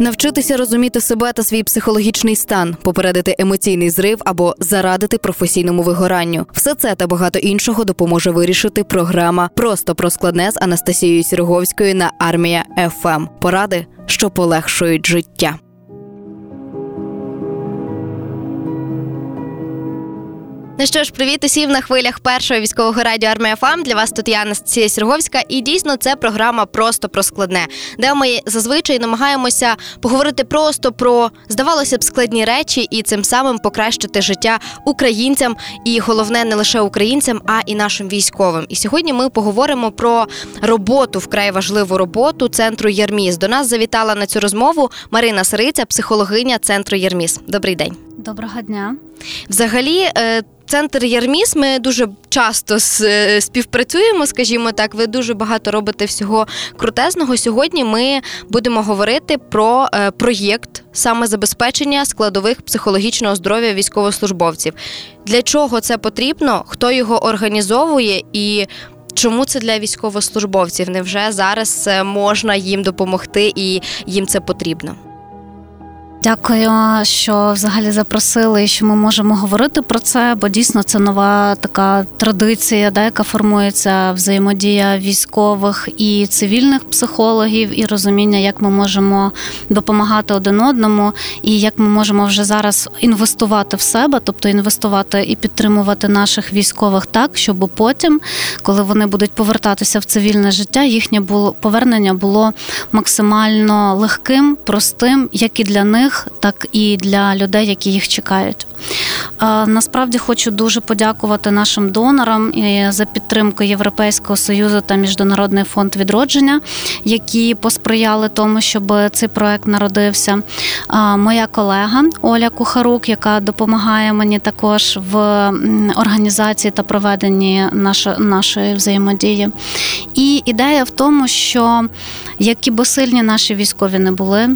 Навчитися розуміти себе та свій психологічний стан, попередити емоційний зрив або зарадити професійному вигоранню. Все це та багато іншого допоможе вирішити програма Просто про складне з Анастасією Сірговською на Армія FM. Поради, що полегшують життя. Ну що ж, привіт усім на хвилях першого військового радіо Армія FM. Для вас тут я Анастасія Сірговська, і дійсно це програма просто про складне, де ми зазвичай намагаємося поговорити просто про здавалося б складні речі і цим самим покращити життя українцям, і головне не лише українцям, а і нашим військовим. І сьогодні ми поговоримо про роботу вкрай важливу роботу центру Єрміс. До нас завітала на цю розмову Марина Сириця, психологиня центру Єрміс. Добрий день. Доброго дня. Взагалі, е, центр Ярміс. Ми дуже часто е, співпрацюємо, скажімо так. Ви дуже багато робите всього крутезного. Сьогодні ми будемо говорити про е, проєкт саме забезпечення складових психологічного здоров'я військовослужбовців. Для чого це потрібно? Хто його організовує і Чому це для військовослужбовців? Невже зараз можна їм допомогти і їм це потрібно? Дякую, що взагалі запросили, що ми можемо говорити про це, бо дійсно це нова така традиція, да, яка формується взаємодія військових і цивільних психологів, і розуміння, як ми можемо допомагати один одному, і як ми можемо вже зараз інвестувати в себе, тобто інвестувати і підтримувати наших військових так, щоб потім, коли вони будуть повертатися в цивільне життя, їхнє було повернення було максимально легким, простим, як і для них них, так і для людей, які їх чекають. Насправді хочу дуже подякувати нашим донорам за підтримку Європейського союзу та Міжнародний фонд відродження, які посприяли тому, щоб цей проект народився. Моя колега Оля Кухарук, яка допомагає мені також в організації та проведенні нашої взаємодії. І ідея в тому, що які би сильні наші військові не були,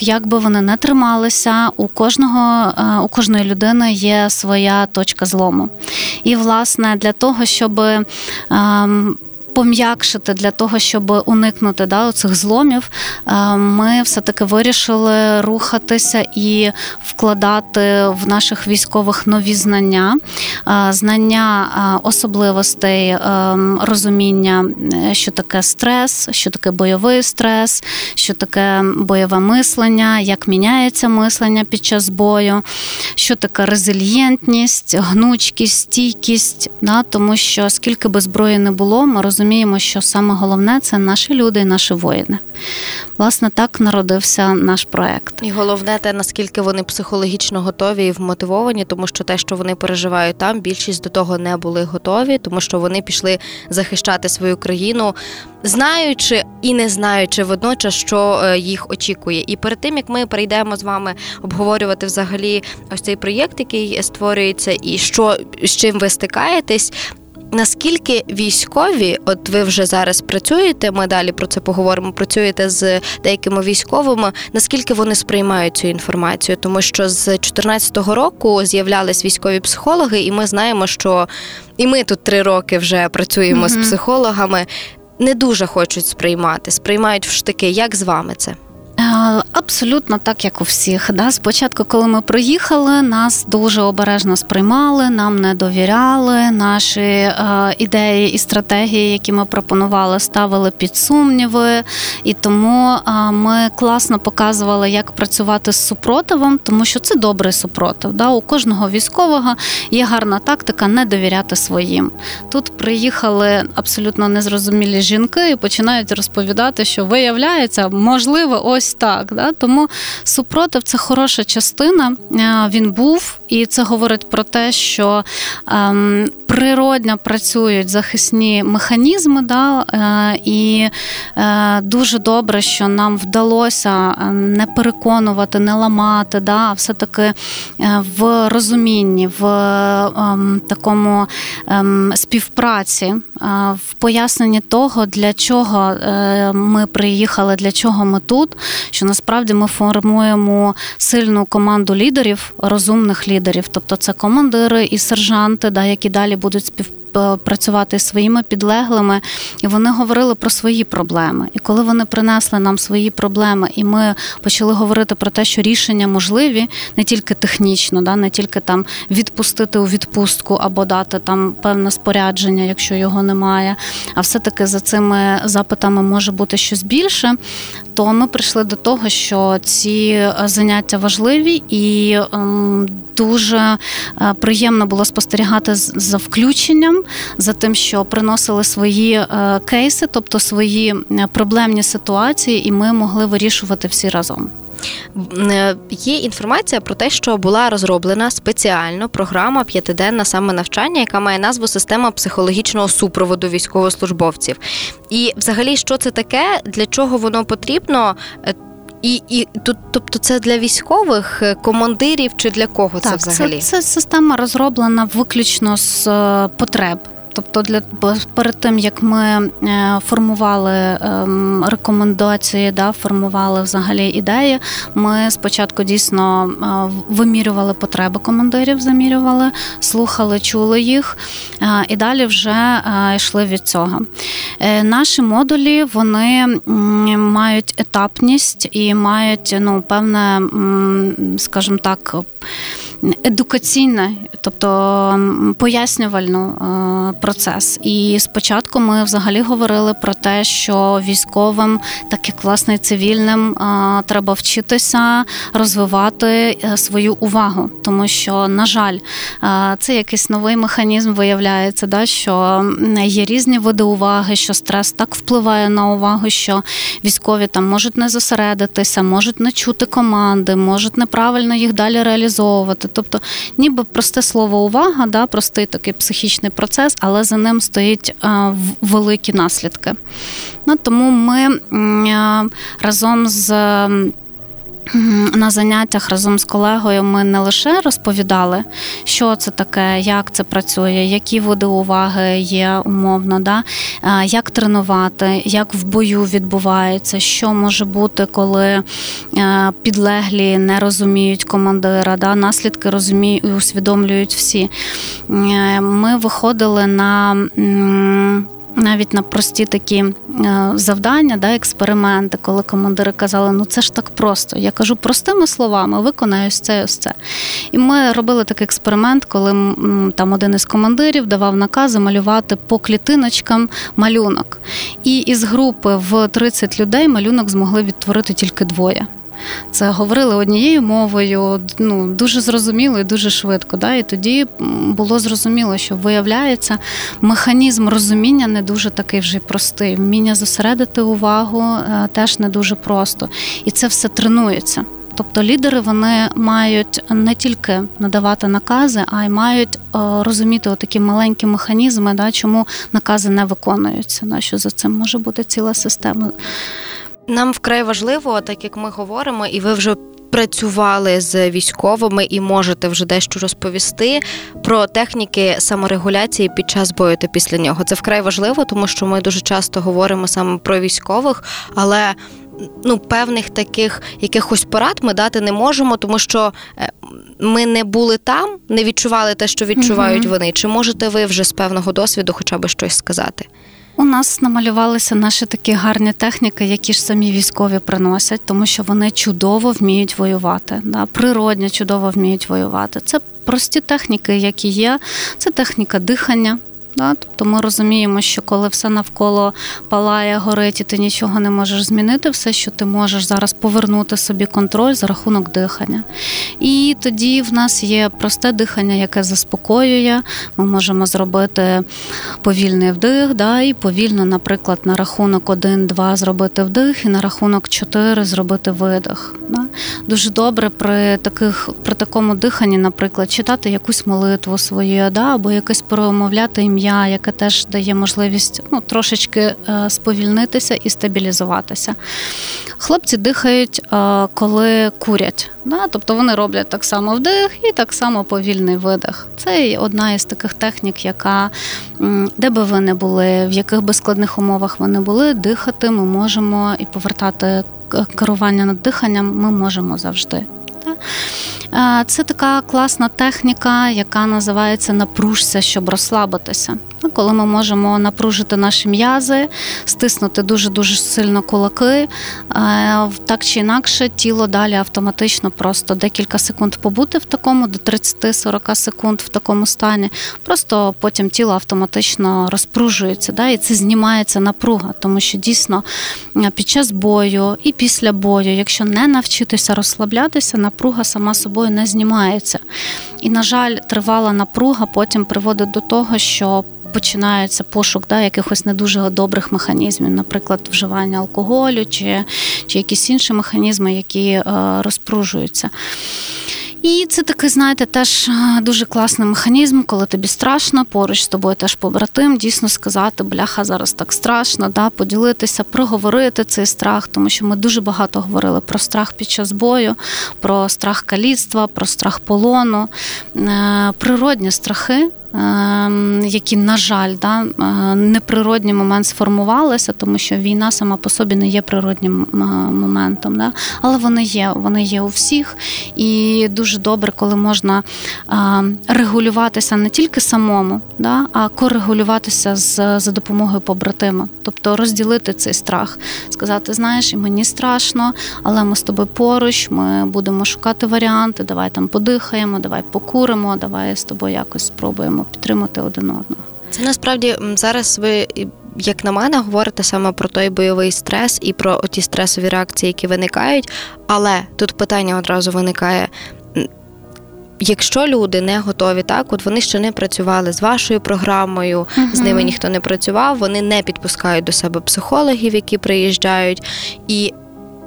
як би вони не трималися, у кожного у кожної людини є своя точка злому. І, власне, для того, щоб ем, пом'якшити для того, щоб уникнути да, цих зломів, е, ми все-таки вирішили рухатися і вкладати в наших військових нові знання, е, знання е, особливостей розуміння, що таке стрес, що таке бойовий стрес, що таке бойове мислення, як міняється мислення під час бою, що таке резильєнтність, гнучкість, стійкість, да, тому що скільки би зброї не було, ми розуміємо, розуміємо, що саме головне це наші люди наші воїни. Власне, так народився наш проект. І головне те, наскільки вони психологічно готові і вмотивовані, тому що те, що вони переживають там, більшість до того не були готові, тому що вони пішли захищати свою країну, знаючи і не знаючи водночас, що е, їх очікує. І перед тим як ми перейдемо з вами обговорювати взагалі ось цей проєкт, який створюється, і що з чим ви стикаєтесь, Наскільки військові, от ви вже зараз працюєте, ми далі про це поговоримо. Працюєте з деякими військовими, наскільки вони сприймають цю інформацію? Тому що з 2014 року з'являлись військові психологи, і ми знаємо, що і ми тут три роки вже працюємо mm-hmm. з психологами, не дуже хочуть сприймати, сприймають в штики. Як з вами це? Абсолютно так, як у всіх. Да? Спочатку, коли ми приїхали, нас дуже обережно сприймали, нам не довіряли. Наші е, ідеї і стратегії, які ми пропонували, ставили під сумніви. І тому е, ми класно показували, як працювати з супротивом, тому що це добрий супротив. Да? У кожного військового є гарна тактика не довіряти своїм. Тут приїхали абсолютно незрозумілі жінки і починають розповідати, що виявляється, можливо, ось так. Да? Тому супротив це хороша частина. Е, він був, і це говорить про те, що ем, природньо працюють захисні механізми, да, е, і е, дуже добре, що нам вдалося не переконувати, не ламати, да, а все-таки в розумінні, в ем, такому ем, співпраці, в поясненні того, для чого ми приїхали, для чого ми тут що насправді ми формуємо сильну команду лідерів, розумних лідерів, тобто це командири і сержанти, да, які далі будуть спів працювати з своїми підлеглими, і вони говорили про свої проблеми. І коли вони принесли нам свої проблеми, і ми почали говорити про те, що рішення можливі не тільки технічно, да, не тільки там відпустити у відпустку або дати там певне спорядження, якщо його немає, а все-таки за цими запитами може бути щось більше, то ми прийшли до того, що ці заняття важливі і ем, дуже е, приємно було спостерігати за включенням, за тим, що приносили свої е, кейси, тобто свої е, проблемні ситуації, і ми могли вирішувати всі разом. Є інформація про те, що була розроблена спеціально програма п'ятиденна саме навчання, яка має назву Система психологічного супроводу військовослужбовців. І, взагалі, що це таке, для чого воно потрібно? І і тут, тобто, це для військових е, командирів чи для кого так, це взагалі? Це, це система розроблена виключно з е, потреб Тобто, для перед тим як ми е, формували ем, рекомендації, да, формували взагалі ідеї, ми спочатку дійсно е, вимірювали потреби командирів, замірювали, слухали, чули їх, е, і далі вже йшли від цього. Наші модулі вони мають етапність і мають ну, певне, скажімо так, едукаційне, тобто пояснювальну процес. І спочатку ми взагалі говорили про те, що військовим, так як власне цивільним, е, треба вчитися розвивати е, свою увагу, тому що, на жаль, це якийсь новий механізм виявляється, да, що є різні види уваги, що стрес так впливає на увагу, що військові там можуть не зосередитися, можуть не чути команди, можуть неправильно їх далі реалізовувати. Тобто, ніби просте слово увага, да, простий такий психічний процес, але за ним стоїть великі наслідки. Ну, Тому ми разом з на заняттях разом з колегою ми не лише розповідали, що це таке, як це працює, які види уваги є умовно, да? як тренувати, як в бою відбувається, що може бути, коли підлеглі не розуміють командира, да? наслідки розуміють і усвідомлюють всі. Ми виходили на навіть на прості такі е, завдання, да, експерименти, коли командири казали, ну це ж так просто. Я кажу простими словами, виконаю ось це, ось це. І ми робили такий експеримент, коли там один із командирів давав накази малювати по клітиночкам малюнок. І із групи в 30 людей малюнок змогли відтворити тільки двоє. Це говорили однією мовою, ну дуже зрозуміло і дуже швидко. Да? І тоді було зрозуміло, що виявляється, механізм розуміння не дуже такий вже простий. Вміння зосередити увагу е, теж не дуже просто. І це все тренується. Тобто лідери вони мають не тільки надавати накази, а й мають е, розуміти такі маленькі механізми, да, чому накази не виконуються. Да, що за цим може бути ціла система. Нам вкрай важливо, так як ми говоримо, і ви вже працювали з військовими і можете вже дещо розповісти про техніки саморегуляції під час бою та після нього. Це вкрай важливо, тому що ми дуже часто говоримо саме про військових, але ну певних таких якихось порад ми дати не можемо, тому що е, ми не були там, не відчували те, що відчувають угу. вони. Чи можете ви вже з певного досвіду хоча б щось сказати? У нас намалювалися наші такі гарні техніки, які ж самі військові приносять, тому що вони чудово вміють воювати. Да? Природньо чудово вміють воювати. Це прості техніки, які є. Це техніка дихання. Да? Тобто ми розуміємо, що коли все навколо палає, горить, і ти нічого не можеш змінити, все, що ти можеш зараз повернути собі контроль за рахунок дихання. І тоді в нас є просте дихання, яке заспокоює. Ми можемо зробити повільний вдих, да? і повільно, наприклад, на рахунок 1-2 зробити вдих, і на рахунок 4 зробити видих. Да? Дуже добре при таких при такому диханні, наприклад, читати якусь молитву свою, да? або якось промовляти ім'я ім'я, яке теж дає можливість ну, трошечки е, сповільнитися і стабілізуватися. Хлопці дихають, е, коли курять. Да? Тобто вони роблять так само вдих і так само повільний видих. Це одна із таких технік, яка де би ви не були, в яких би складних умовах ви не були, дихати ми можемо і повертати керування над диханням ми можемо завжди. Це така класна техніка, яка називається напружся, щоб розслабитися. Коли ми можемо напружити наші м'язи, стиснути дуже дуже сильно кулаки, е, так чи інакше, тіло далі автоматично просто декілька секунд побути в такому, до 30-40 секунд в такому стані. Просто потім тіло автоматично розпружується, да, і це знімається напруга, тому що дійсно е, під час бою і після бою, якщо не навчитися розслаблятися, напруга сама собою не знімається. І, на жаль, тривала напруга потім приводить до того, що починається пошук да, якихось не дуже добрих механізмів, наприклад, вживання алкоголю чи чи якісь інші механізми, які е, розпружуються. І це такий, знаєте, теж е, дуже класний механізм, коли тобі страшно, поруч з тобою теж побратим, дійсно сказати, бляха, зараз так страшно, да, поділитися, проговорити цей страх, тому що ми дуже багато говорили про страх під час бою, про страх каліцтва, про страх полону, е, природні страхи. Ем, які, на жаль, да, е, неприродній момент сформувалися, тому що війна сама по собі не є природнім моментом. Да? Але вони є, вони є у всіх. І дуже добре, коли можна регулюватися не тільки самому, да, а корегулюватися з, за допомогою побратима. Тобто розділити цей страх, сказати, знаєш, і мені страшно, але ми з тобою поруч, ми будемо шукати варіанти, давай там подихаємо, давай покуримо, давай з тобою якось спробуємо підтримати один одного. Це насправді зараз ви. Як на мене, говорите саме про той бойовий стрес і про ті стресові реакції, які виникають. Але тут питання одразу виникає: якщо люди не готові, так от вони ще не працювали з вашою програмою, uh з ними ніхто не працював, вони не підпускають до себе психологів, які приїжджають, і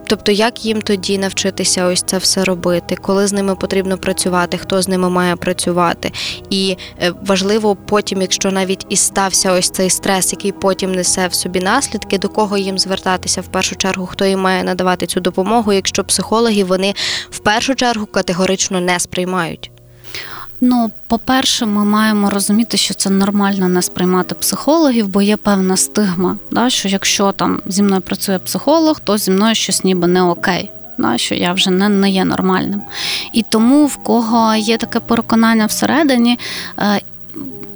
Тобто, як їм тоді навчитися ось це все робити, коли з ними потрібно працювати, хто з ними має працювати, і е, важливо потім, якщо навіть і стався ось цей стрес, який потім несе в собі наслідки, до кого їм звертатися в першу чергу, хто їм має надавати цю допомогу, якщо психологи вони в першу чергу категорично не сприймають. Ну, по-перше, ми маємо розуміти, що це нормально не сприймати психологів, бо є певна стигма, да, що якщо там зі мною працює психолог, то зі мною щось ніби не окей. Да, що я вже не не є нормальним. І тому в кого є таке переконання всередині, е,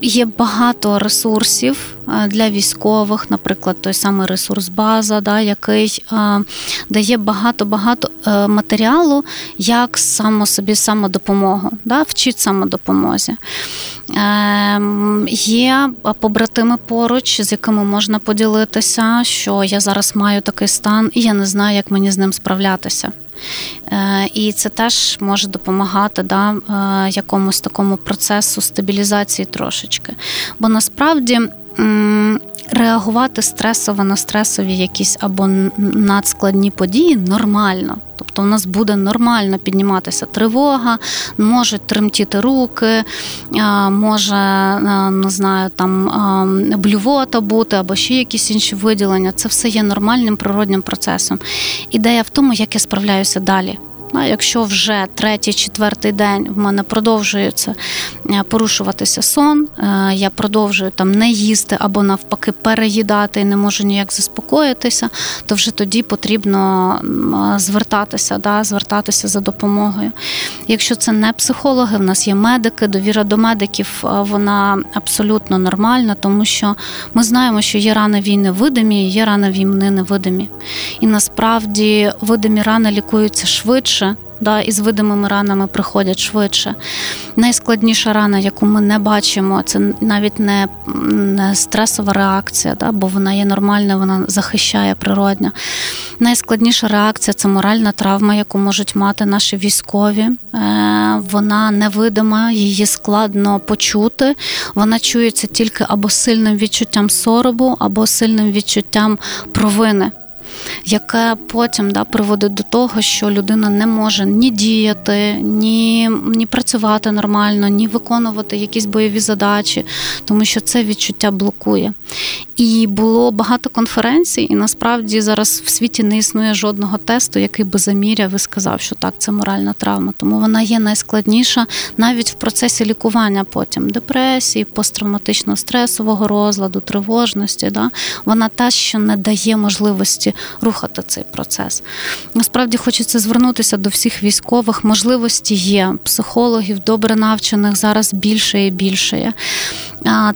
Є багато ресурсів е, для військових, наприклад, той самий ресурс база, да, який а, е, дає багато-багато е, матеріалу, як само собі самодопомогу, да, вчить самодопомозі. Е, Є побратими поруч, з якими можна поділитися, що я зараз маю такий стан, і я не знаю, як мені з ним справлятися. Е, і це теж може допомагати да, е, якомусь такому процесу стабілізації трошечки. Бо насправді. Реагувати стресово на стресові якісь або надскладні події нормально. Тобто у нас буде нормально підніматися тривога, можуть тремтіти руки, може не знаю, там блювота бути або ще якісь інші виділення. Це все є нормальним природнім процесом. Ідея в тому, як я справляюся далі. Якщо вже третій, четвертий день в мене продовжується е, порушуватися сон, е, я продовжую там не їсти або навпаки переїдати і не можу ніяк заспокоїтися, то вже тоді потрібно звертатися, да, звертатися за допомогою. Якщо це не психологи, в нас є медики, довіра до медиків, е, вона абсолютно нормальна, тому що ми знаємо, що є рани війни видимі, є рани війни невидимі. І насправді видимі рани лікуються швидше да, із видимими ранами приходять швидше. Найскладніша рана, яку ми не бачимо, це навіть не, не стресова реакція, да, бо вона є нормальна, вона захищає природня. Найскладніша реакція це моральна травма, яку можуть мати наші військові. Е, вона невидима, її складно почути. Вона чується тільки або сильним відчуттям соробу, або сильним відчуттям провини яке потім да, приводить до того, що людина не може ні діяти, ні, ні працювати нормально, ні виконувати якісь бойові задачі, тому що це відчуття блокує. І було багато конференцій, і насправді зараз в світі не існує жодного тесту, який би заміряв і сказав, що так, це моральна травма. Тому вона є найскладніша навіть в процесі лікування потім депресії, посттравматичного стресового розладу, тривожності. Да? Вона та, що не дає можливості поштовхати цей процес. Насправді хочеться звернутися до всіх військових. Можливості є психологів, добре навчених зараз більше і більше.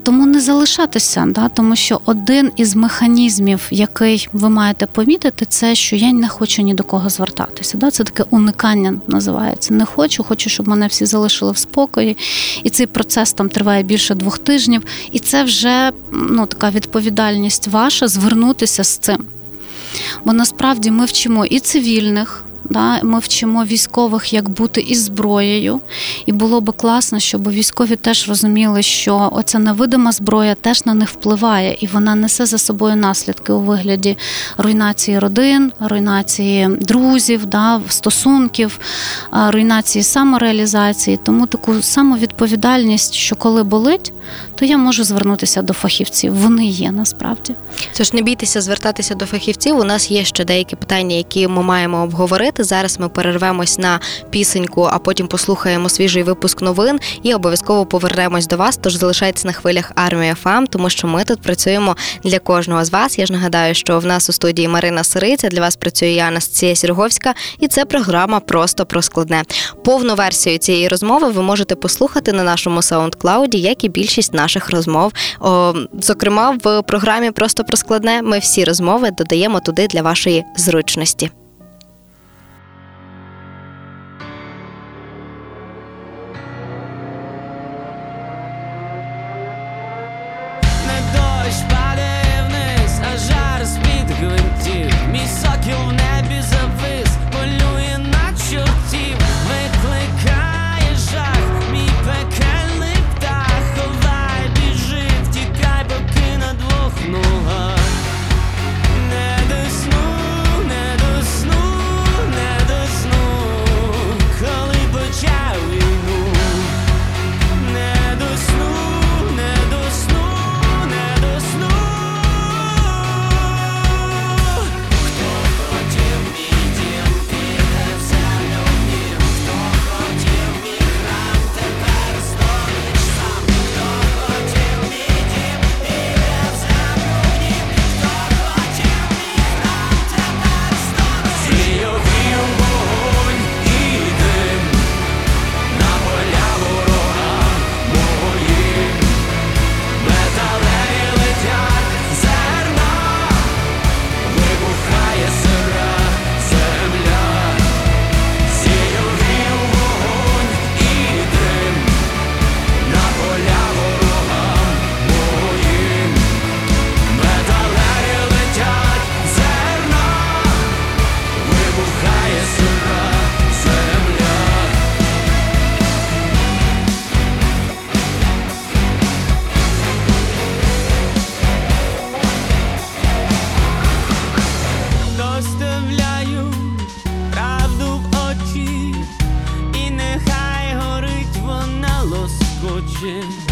Тому не залишатися, да, тому що один із механізмів, який ви маєте помітити, це що я не хочу ні до кого звертатися. Да? Це таке уникання називається. Не хочу, хочу, щоб мене всі залишили в спокої. І цей процес там триває більше двох тижнів. І це вже ну, така відповідальність ваша звернутися з цим. Бо насправді ми вчимо і цивільних. Да, Ми вчимо військових, як бути із зброєю, і було би класно, щоб військові теж розуміли, що оця невидима зброя теж на них впливає, і вона несе за собою наслідки у вигляді руйнації родин, руйнації друзів, да, стосунків, руйнації самореалізації. Тому таку самовідповідальність, що коли болить, то я можу звернутися до фахівців. Вони є насправді. Тож не бійтеся звертатися до фахівців. У нас є ще деякі питання, які ми маємо обговорити. Зараз ми перервемось на пісеньку, а потім послухаємо свіжий випуск новин і обов'язково повернемось до вас. Тож залишайтеся на хвилях армія ФАМ, тому що ми тут працюємо для кожного з вас. Я ж нагадаю, що в нас у студії Марина Сириця для вас працює я Анастасія Сірговська, і це програма просто про складне. Повну версію цієї розмови ви можете послухати на нашому саундклауді, як і більшість наших розмов. О, Зокрема, в програмі Просто про складне ми всі розмови додаємо туди для вашої зручності. 天。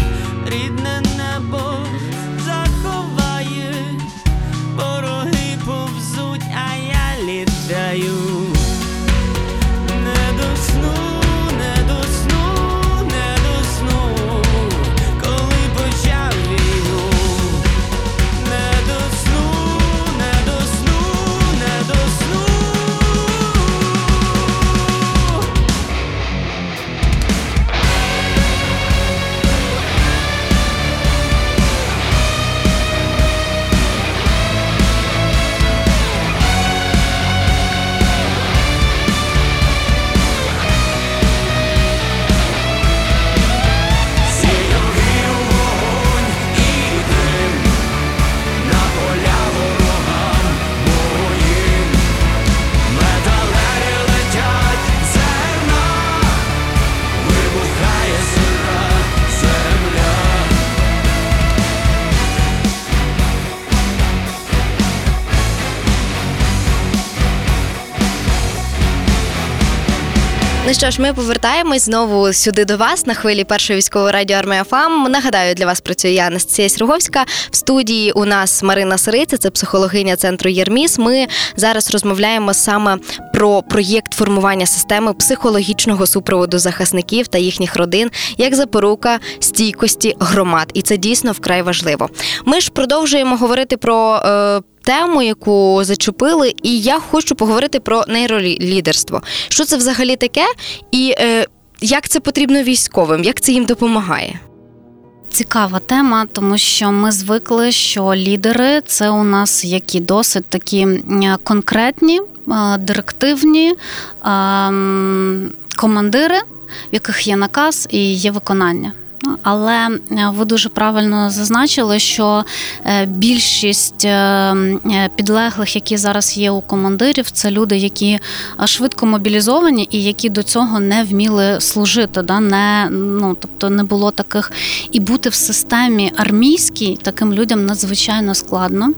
Ну що ж, ми повертаємось знову сюди до вас на хвилі першої військової радіо армія ФАМ. Нагадаю, для вас працює я Анастасія Сірговська. В студії у нас Марина Сириця, це психологиня центру Єрміс. Ми зараз розмовляємо саме про проєкт формування системи психологічного супроводу захисників та їхніх родин як запорука стійкості громад, і це дійсно вкрай важливо. Ми ж продовжуємо говорити про. Е, тему, яку зачепили, і я хочу поговорити про нейролідерство. Що це взагалі таке, і е, як це потрібно військовим, як це їм допомагає? Цікава тема, тому що ми звикли, що лідери це у нас які досить такі конкретні, директивні командири, в яких є наказ і є виконання. Але е, ви дуже правильно зазначили, що е, більшість е, підлеглих, які зараз є у командирів, це люди, які швидко мобілізовані і які до цього не вміли служити. Да? Не, ну, Тобто не було таких і бути в системі армійській таким людям надзвичайно складно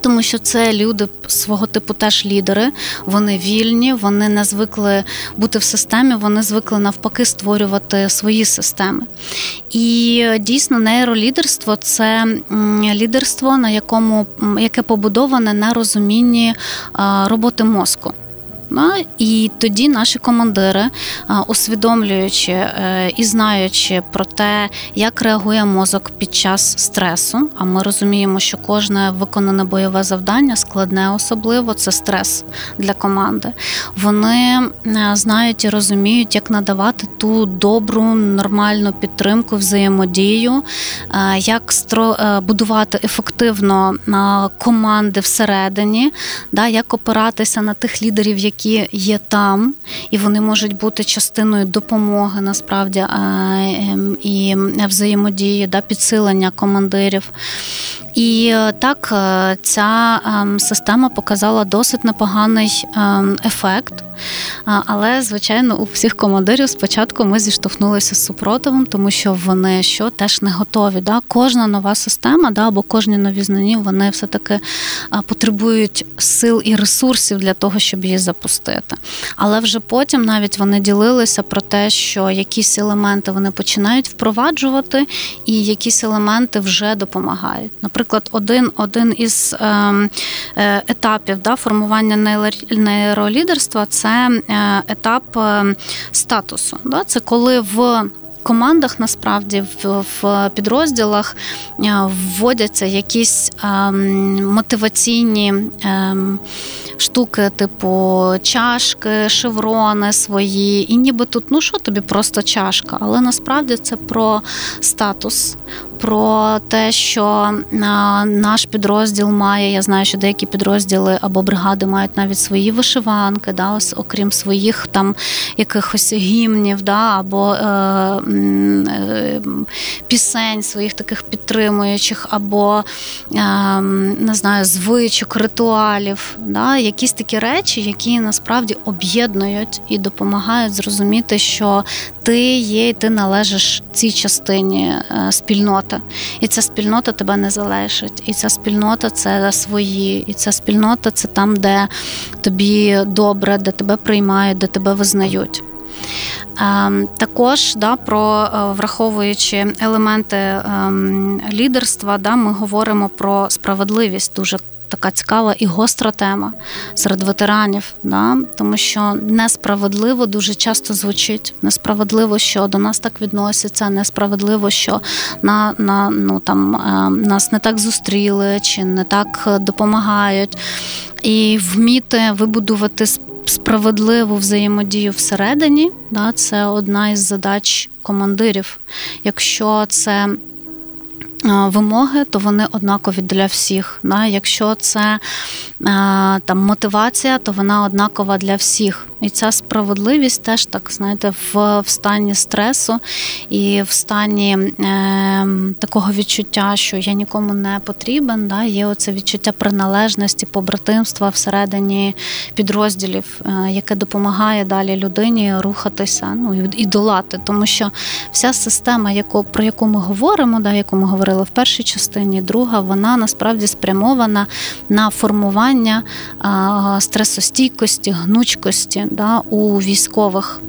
тому що це люди свого типу теж лідери. Вони вільні, вони не звикли бути в системі, вони звикли навпаки створювати свої системи. І дійсно нейролідерство це лідерство, на якому яке побудоване на розумінні роботи мозку. І тоді наші командири, усвідомлюючи е, і знаючи про те, як реагує мозок під час стресу, а ми розуміємо, що кожне виконане бойове завдання складне, особливо це стрес для команди. Вони е, знають і розуміють, як надавати ту добру, нормальну підтримку, взаємодію, е, як будувати ефективно команди всередині, як опиратися на тих лідерів, які які є там, і вони можуть бути частиною допомоги насправді ем, і взаємодії, да, підсилення командирів. І е, так е, ця ем, система показала досить непоганий ем, ефект. Але, звичайно, у всіх командирів спочатку ми зіштовхнулися з супротивом, тому що вони що теж не готові. Да? Кожна нова система, да, або кожні нові знання, вони все-таки потребують сил і ресурсів для того, щоб її запустити. Але вже потім навіть вони ділилися про те, що якісь елементи вони починають впроваджувати, і якісь елементи вже допомагають. Наприклад, один один із ем, е, етапів да, формування нейролідерства це е, етап е, статусу. Це коли в командах насправді в підрозділах е, вводяться якісь ем, мотиваційні ем, штуки, типу чашки, шеврони свої, і ніби тут ну що тобі просто чашка, але насправді це про статус, про те, що наш підрозділ має. Я знаю, що деякі підрозділи або бригади мають навіть свої вишиванки, да, ось, окрім своїх там якихось гімнів, да, або е, е, пісень своїх таких підтримуючих, або е, не знаю, звичок, ритуалів. Да, Якісь такі речі, які насправді об'єднують і допомагають зрозуміти, що ти є, і ти належиш цій частині е, спільноти. І ця спільнота тебе не залишить. І ця спільнота це свої, і ця спільнота це там, де тобі добре, де тебе приймають, де тебе визнають. Ем, також да, про е, враховуючи елементи ем, лідерства, да, ми говоримо про справедливість дуже така цікава і гостра тема серед ветеранів, да? тому що несправедливо дуже часто звучить. Несправедливо, що до нас так відносяться, несправедливо, що на, на ну там е, нас не так зустріли чи не так допомагають. І вміти вибудувати справедливу взаємодію всередині, да, це одна із задач командирів. Якщо це вимоги, то вони однакові для всіх. Якщо це там мотивація, то вона однакова для всіх. І ця справедливість теж так знаєте, в в стані стресу і в стані е, такого відчуття, що я нікому не потрібен. Да, Є оце відчуття приналежності, побратимства всередині підрозділів, е, яке допомагає далі людині рухатися ну і долати. Тому що вся система, яку про яку ми говоримо, да, яку ми говорили в першій частині, друга, вона насправді спрямована на формування е, стресостійкості, гнучкості да, у військових,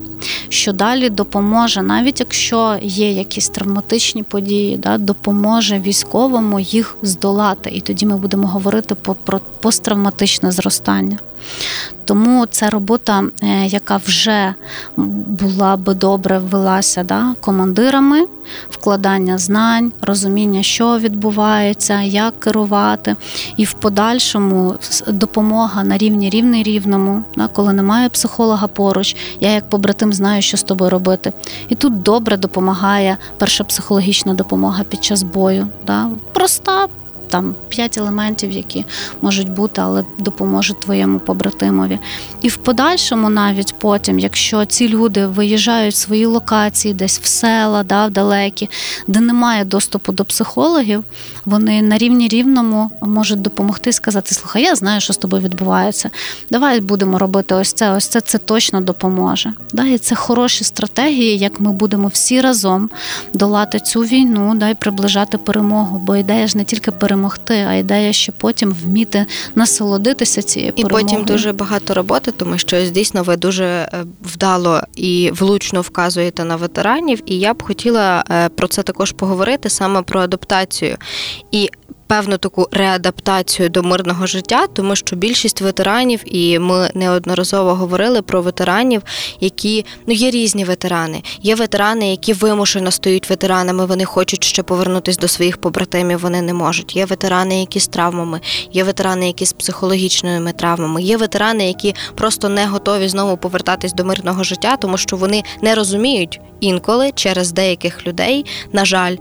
що далі допоможе, навіть якщо є якісь травматичні події, да, допоможе військовому їх здолати. І тоді ми будемо говорити про посттравматичне зростання. Тому це робота, яка вже була би добре велася да, командирами, вкладання знань, розуміння, що відбувається, як керувати, і в подальшому допомога на рівні рівний рівному, да, коли немає психолога поруч, я як побратим знаю, що з тобою робити. І тут добре допомагає перша психологічна допомога під час бою. Да? Проста там п'ять елементів, які можуть бути, але допоможуть твоєму побратимові. І в подальшому, навіть потім, якщо ці люди виїжджають в свої локації, десь в села, да, в далекі, де немає доступу до психологів, вони на рівні рівному можуть допомогти сказати: Слухай, я знаю, що з тобою відбувається. Давай будемо робити ось це, ось це це точно допоможе. Да? І це хороші стратегії, як ми будемо всі разом долати цю війну, да, і приближати перемогу. Бо ідея ж не тільки перемоги перемогти, а ідея, що потім вміти насолодитися цією перемогою. І потім дуже багато роботи, тому що дійсно ви дуже е, вдало і влучно вказуєте на ветеранів. І я б хотіла е, про це також поговорити саме про адаптацію. І певну таку реадаптацію до мирного життя, тому що більшість ветеранів, і ми неодноразово говорили про ветеранів, які ну є різні ветерани. Є ветерани, які вимушено стають ветеранами. Вони хочуть ще повернутися до своїх побратимів. Вони не можуть. Є ветерани, які з травмами, є ветерани, які з психологічними травмами. Є ветерани, які просто не готові знову повертатись до мирного життя, тому що вони не розуміють інколи через деяких людей, на жаль,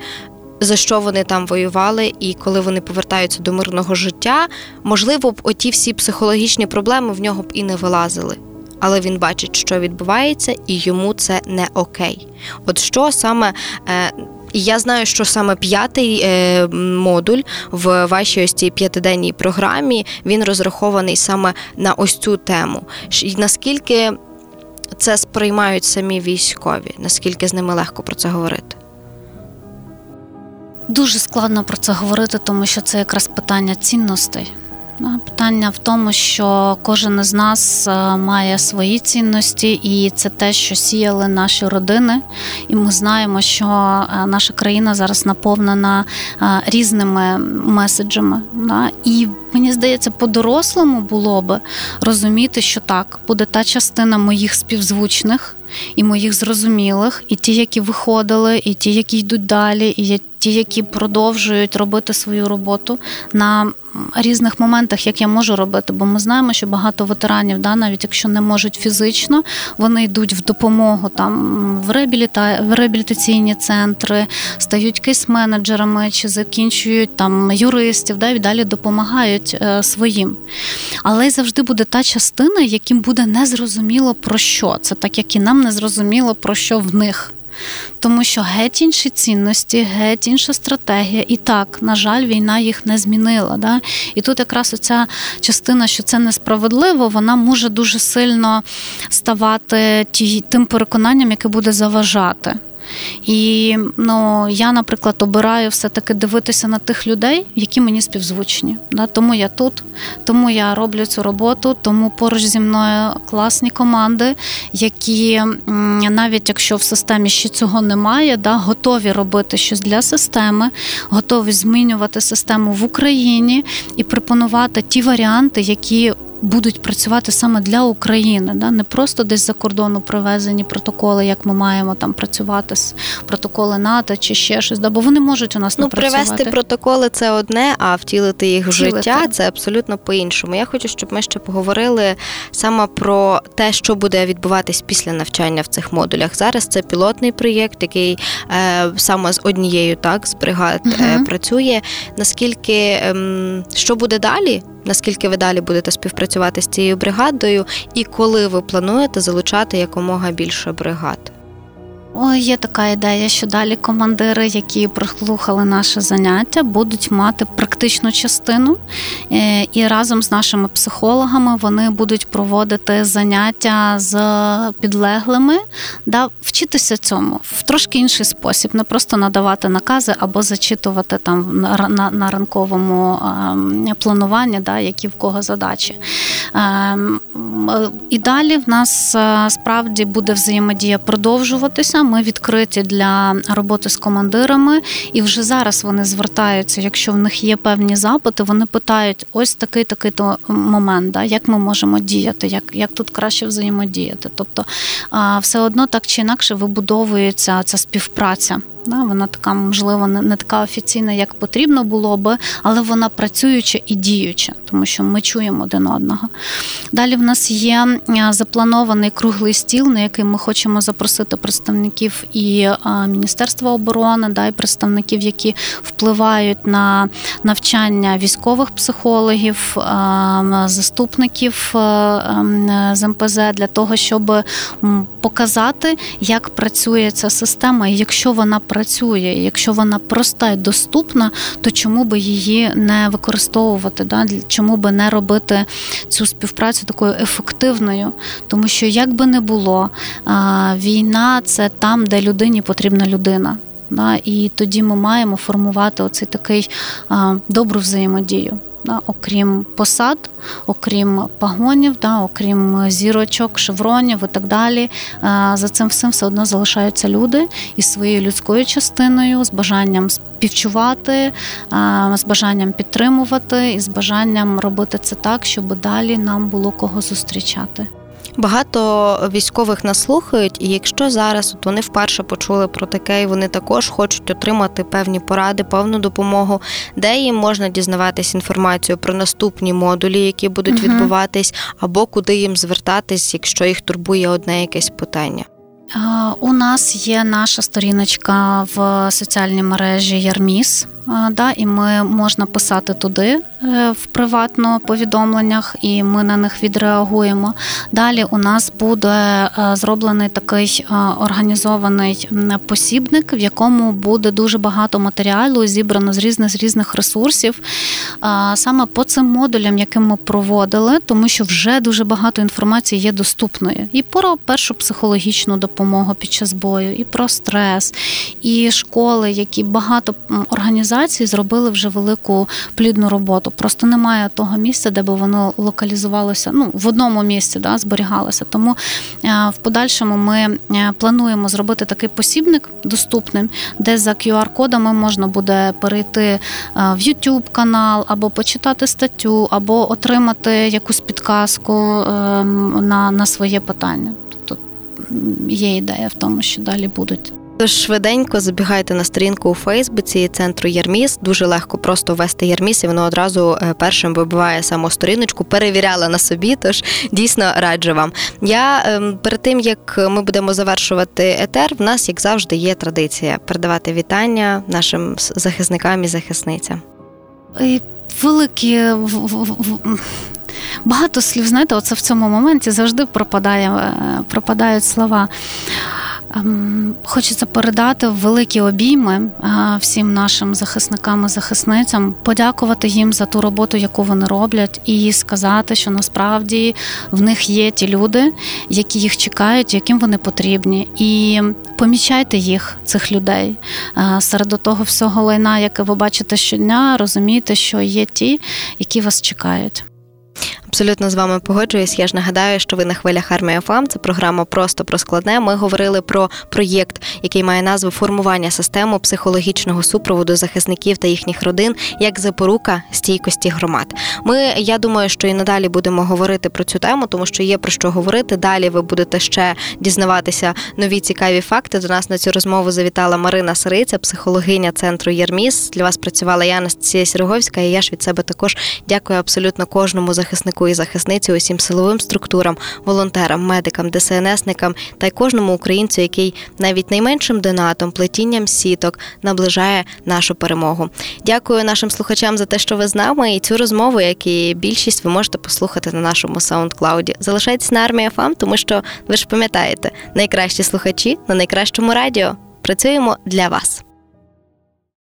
за що вони там воювали, і коли вони повертаються до мирного життя, можливо, б оті всі психологічні проблеми в нього б і не вилазили. Але він бачить, що відбувається, і йому це не окей. От що саме. Е, я знаю, що саме п'ятий е, модуль в вашій ось цій п'ятиденній програмі він розрахований саме на ось цю тему. І наскільки це сприймають самі військові, наскільки з ними легко про це говорити? Дуже складно про це говорити, тому що це якраз питання цінностей. Питання в тому, що кожен із нас е, має свої цінності, і це те, що сіяли наші родини. І ми знаємо, що е, наша країна зараз наповнена е, різними меседжами. І мені здається, по-дорослому було би розуміти, що так буде та частина моїх співзвучних і моїх зрозумілих, і ті, які виходили, і ті, які йдуть далі, і ті, які продовжують робити свою роботу на різних моментах, як я можу робити, бо ми знаємо, що багато ветеранів, да, навіть якщо не можуть фізично, вони йдуть в допомогу там в реабіліта... в реабілітаційні центри, стають кейс-менеджерами чи закінчують там юристів, да, і далі допомагають е, своїм. Але й завжди буде та частина, яким буде незрозуміло про що. Це так, як і нам не зрозуміло про що в них тому що геть інші цінності, геть інша стратегія. І так, на жаль, війна їх не змінила. Да? І тут якраз оця частина, що це несправедливо, вона може дуже сильно ставати тим переконанням, яке буде заважати. І ну, я, наприклад, обираю все-таки дивитися на тих людей, які мені співзвучні. Да? Тому я тут, тому я роблю цю роботу, тому поруч зі мною класні команди, які навіть якщо в системі ще цього немає, да, готові робити щось для системи, готові змінювати систему в Україні і пропонувати ті варіанти, які будуть працювати саме для України, да не просто десь за кордону привезені протоколи, як ми маємо там працювати з протоколи НАТО чи ще щось. Да, бо вони можуть у нас ну, не працювати. привезти протоколи це одне, а втілити їх в життя це абсолютно по-іншому. Я хочу, щоб ми ще поговорили саме про те, що буде відбуватись після навчання в цих модулях. Зараз це пілотний проєкт, який е, саме з однією так з бригад е, працює. Наскільки е, що буде далі? Наскільки ви далі будете співпрацювати з цією бригадою, і коли ви плануєте залучати якомога більше бригад? Ой, є така ідея, що далі командири, які прослухали наше заняття, будуть мати практичну частину, е, і разом з нашими психологами вони будуть проводити заняття з підлеглими, да, вчитися цьому в трошки інший спосіб, не просто надавати накази або зачитувати там на на, на ранковому ем, плануванні, да, які в кого задачі. Ем, і далі в нас е, справді буде взаємодія продовжуватися Ми відкриті для роботи з командирами, і вже зараз вони звертаються. Якщо в них є певні запити, вони питають: ось такий такий то момент, да, як ми можемо діяти, як як тут краще взаємодіяти. Тобто все одно так чи інакше вибудовується ця співпраця. Да, Вона така, можливо, не така офіційна, як потрібно було би, але вона працююча і діюча, тому що ми чуємо один одного. Далі в нас є запланований круглий стіл, на який ми хочемо запросити представників і Міністерства оборони, да, і представників, які впливають на навчання військових психологів, заступників з МПЗ для того, щоб показати, як працює ця система, і якщо вона працює, працює. Якщо вона проста і доступна, то чому би її не використовувати? Да? Чому би не робити цю співпрацю такою ефективною? Тому що як би не було, війна це там, де людині потрібна людина. Да? І тоді ми маємо формувати оцей такий добру взаємодію окрім посад, окрім пагонів, да, окрім зірочок, шевронів і так далі. Е, за цим всім все одно залишаються люди із своєю людською частиною, з бажанням співчувати, е, з бажанням підтримувати і з бажанням робити це так, щоб далі нам було кого зустрічати. Багато військових нас слухають, і якщо зараз от вони вперше почули про таке, і вони також хочуть отримати певні поради, певну допомогу, де їм можна дізнаватись інформацію про наступні модулі, які будуть угу. відбуватись, або куди їм звертатись, якщо їх турбує одне якесь питання. У нас є наша сторіночка в соціальній мережі Ярміс да, і ми можна писати туди е, в приватно повідомленнях, і ми на них відреагуємо. Далі у нас буде е, зроблений такий е, організований посібник, в якому буде дуже багато матеріалу, зібрано з різних з різних ресурсів, саме по цим модулям, яким ми проводили, тому що вже дуже багато інформації є доступною. І про першу психологічну допомогу під час бою, і про стрес, і школи, які багато організацій зробили вже велику плідну роботу. Просто немає того місця, де би воно локалізувалося. Ну в одному місці да, зберігалося. Тому е, в подальшому ми е, плануємо зробити такий посібник доступним, де за QR-кодами можна буде перейти е, в YouTube канал або почитати статтю, або отримати якусь підказку на, на своє питання. Є ідея в тому, що далі будуть. Тож швиденько забігайте на сторінку у Фейсбуці центру Єрміс. Дуже легко просто ввести Єрміс, і воно одразу е, першим вибиває саму сторіночку. Перевіряла на собі, тож дійсно раджу вам. Я ем, перед тим як ми будемо завершувати етер, в нас як завжди є традиція передавати вітання нашим захисникам і захисницям. Великі багато слів, знаєте, оце в цьому моменті завжди пропадає, е, пропадають слова. Ем, хочеться передати великі обійми всім нашим захисникам і захисницям, подякувати їм за ту роботу, яку вони роблять, і сказати, що насправді в них є ті люди, які їх чекають, яким вони потрібні, і помічайте їх, цих людей серед того всього лайна, яке ви бачите щодня, розумійте, що є ті, які вас чекають. Абсолютно з вами погоджуюсь. Я ж нагадаю, що ви на хвилях армія ФАМ. Це програма просто про складне. Ми говорили про проєкт, який має назву формування системи психологічного супроводу захисників та їхніх родин як запорука стійкості громад. Ми я думаю, що і надалі будемо говорити про цю тему, тому що є про що говорити. Далі ви будете ще дізнаватися нові цікаві факти. До нас на цю розмову завітала Марина Сириця, психологиня центру Єрміс. Для вас працювала Яна Сіроговська. І я ж від себе також дякую абсолютно кожному захиснику і захисниці усім силовим структурам, волонтерам, медикам, ДСНСникам та й кожному українцю, який навіть найменшим донатом, плетінням сіток наближає нашу перемогу. Дякую нашим слухачам за те, що ви з нами, і цю розмову, як і більшість, ви можете послухати на нашому саундклауді. Залишайтесь на армія ФАМ, тому що ви ж пам'ятаєте, найкращі слухачі на найкращому радіо. Працюємо для вас.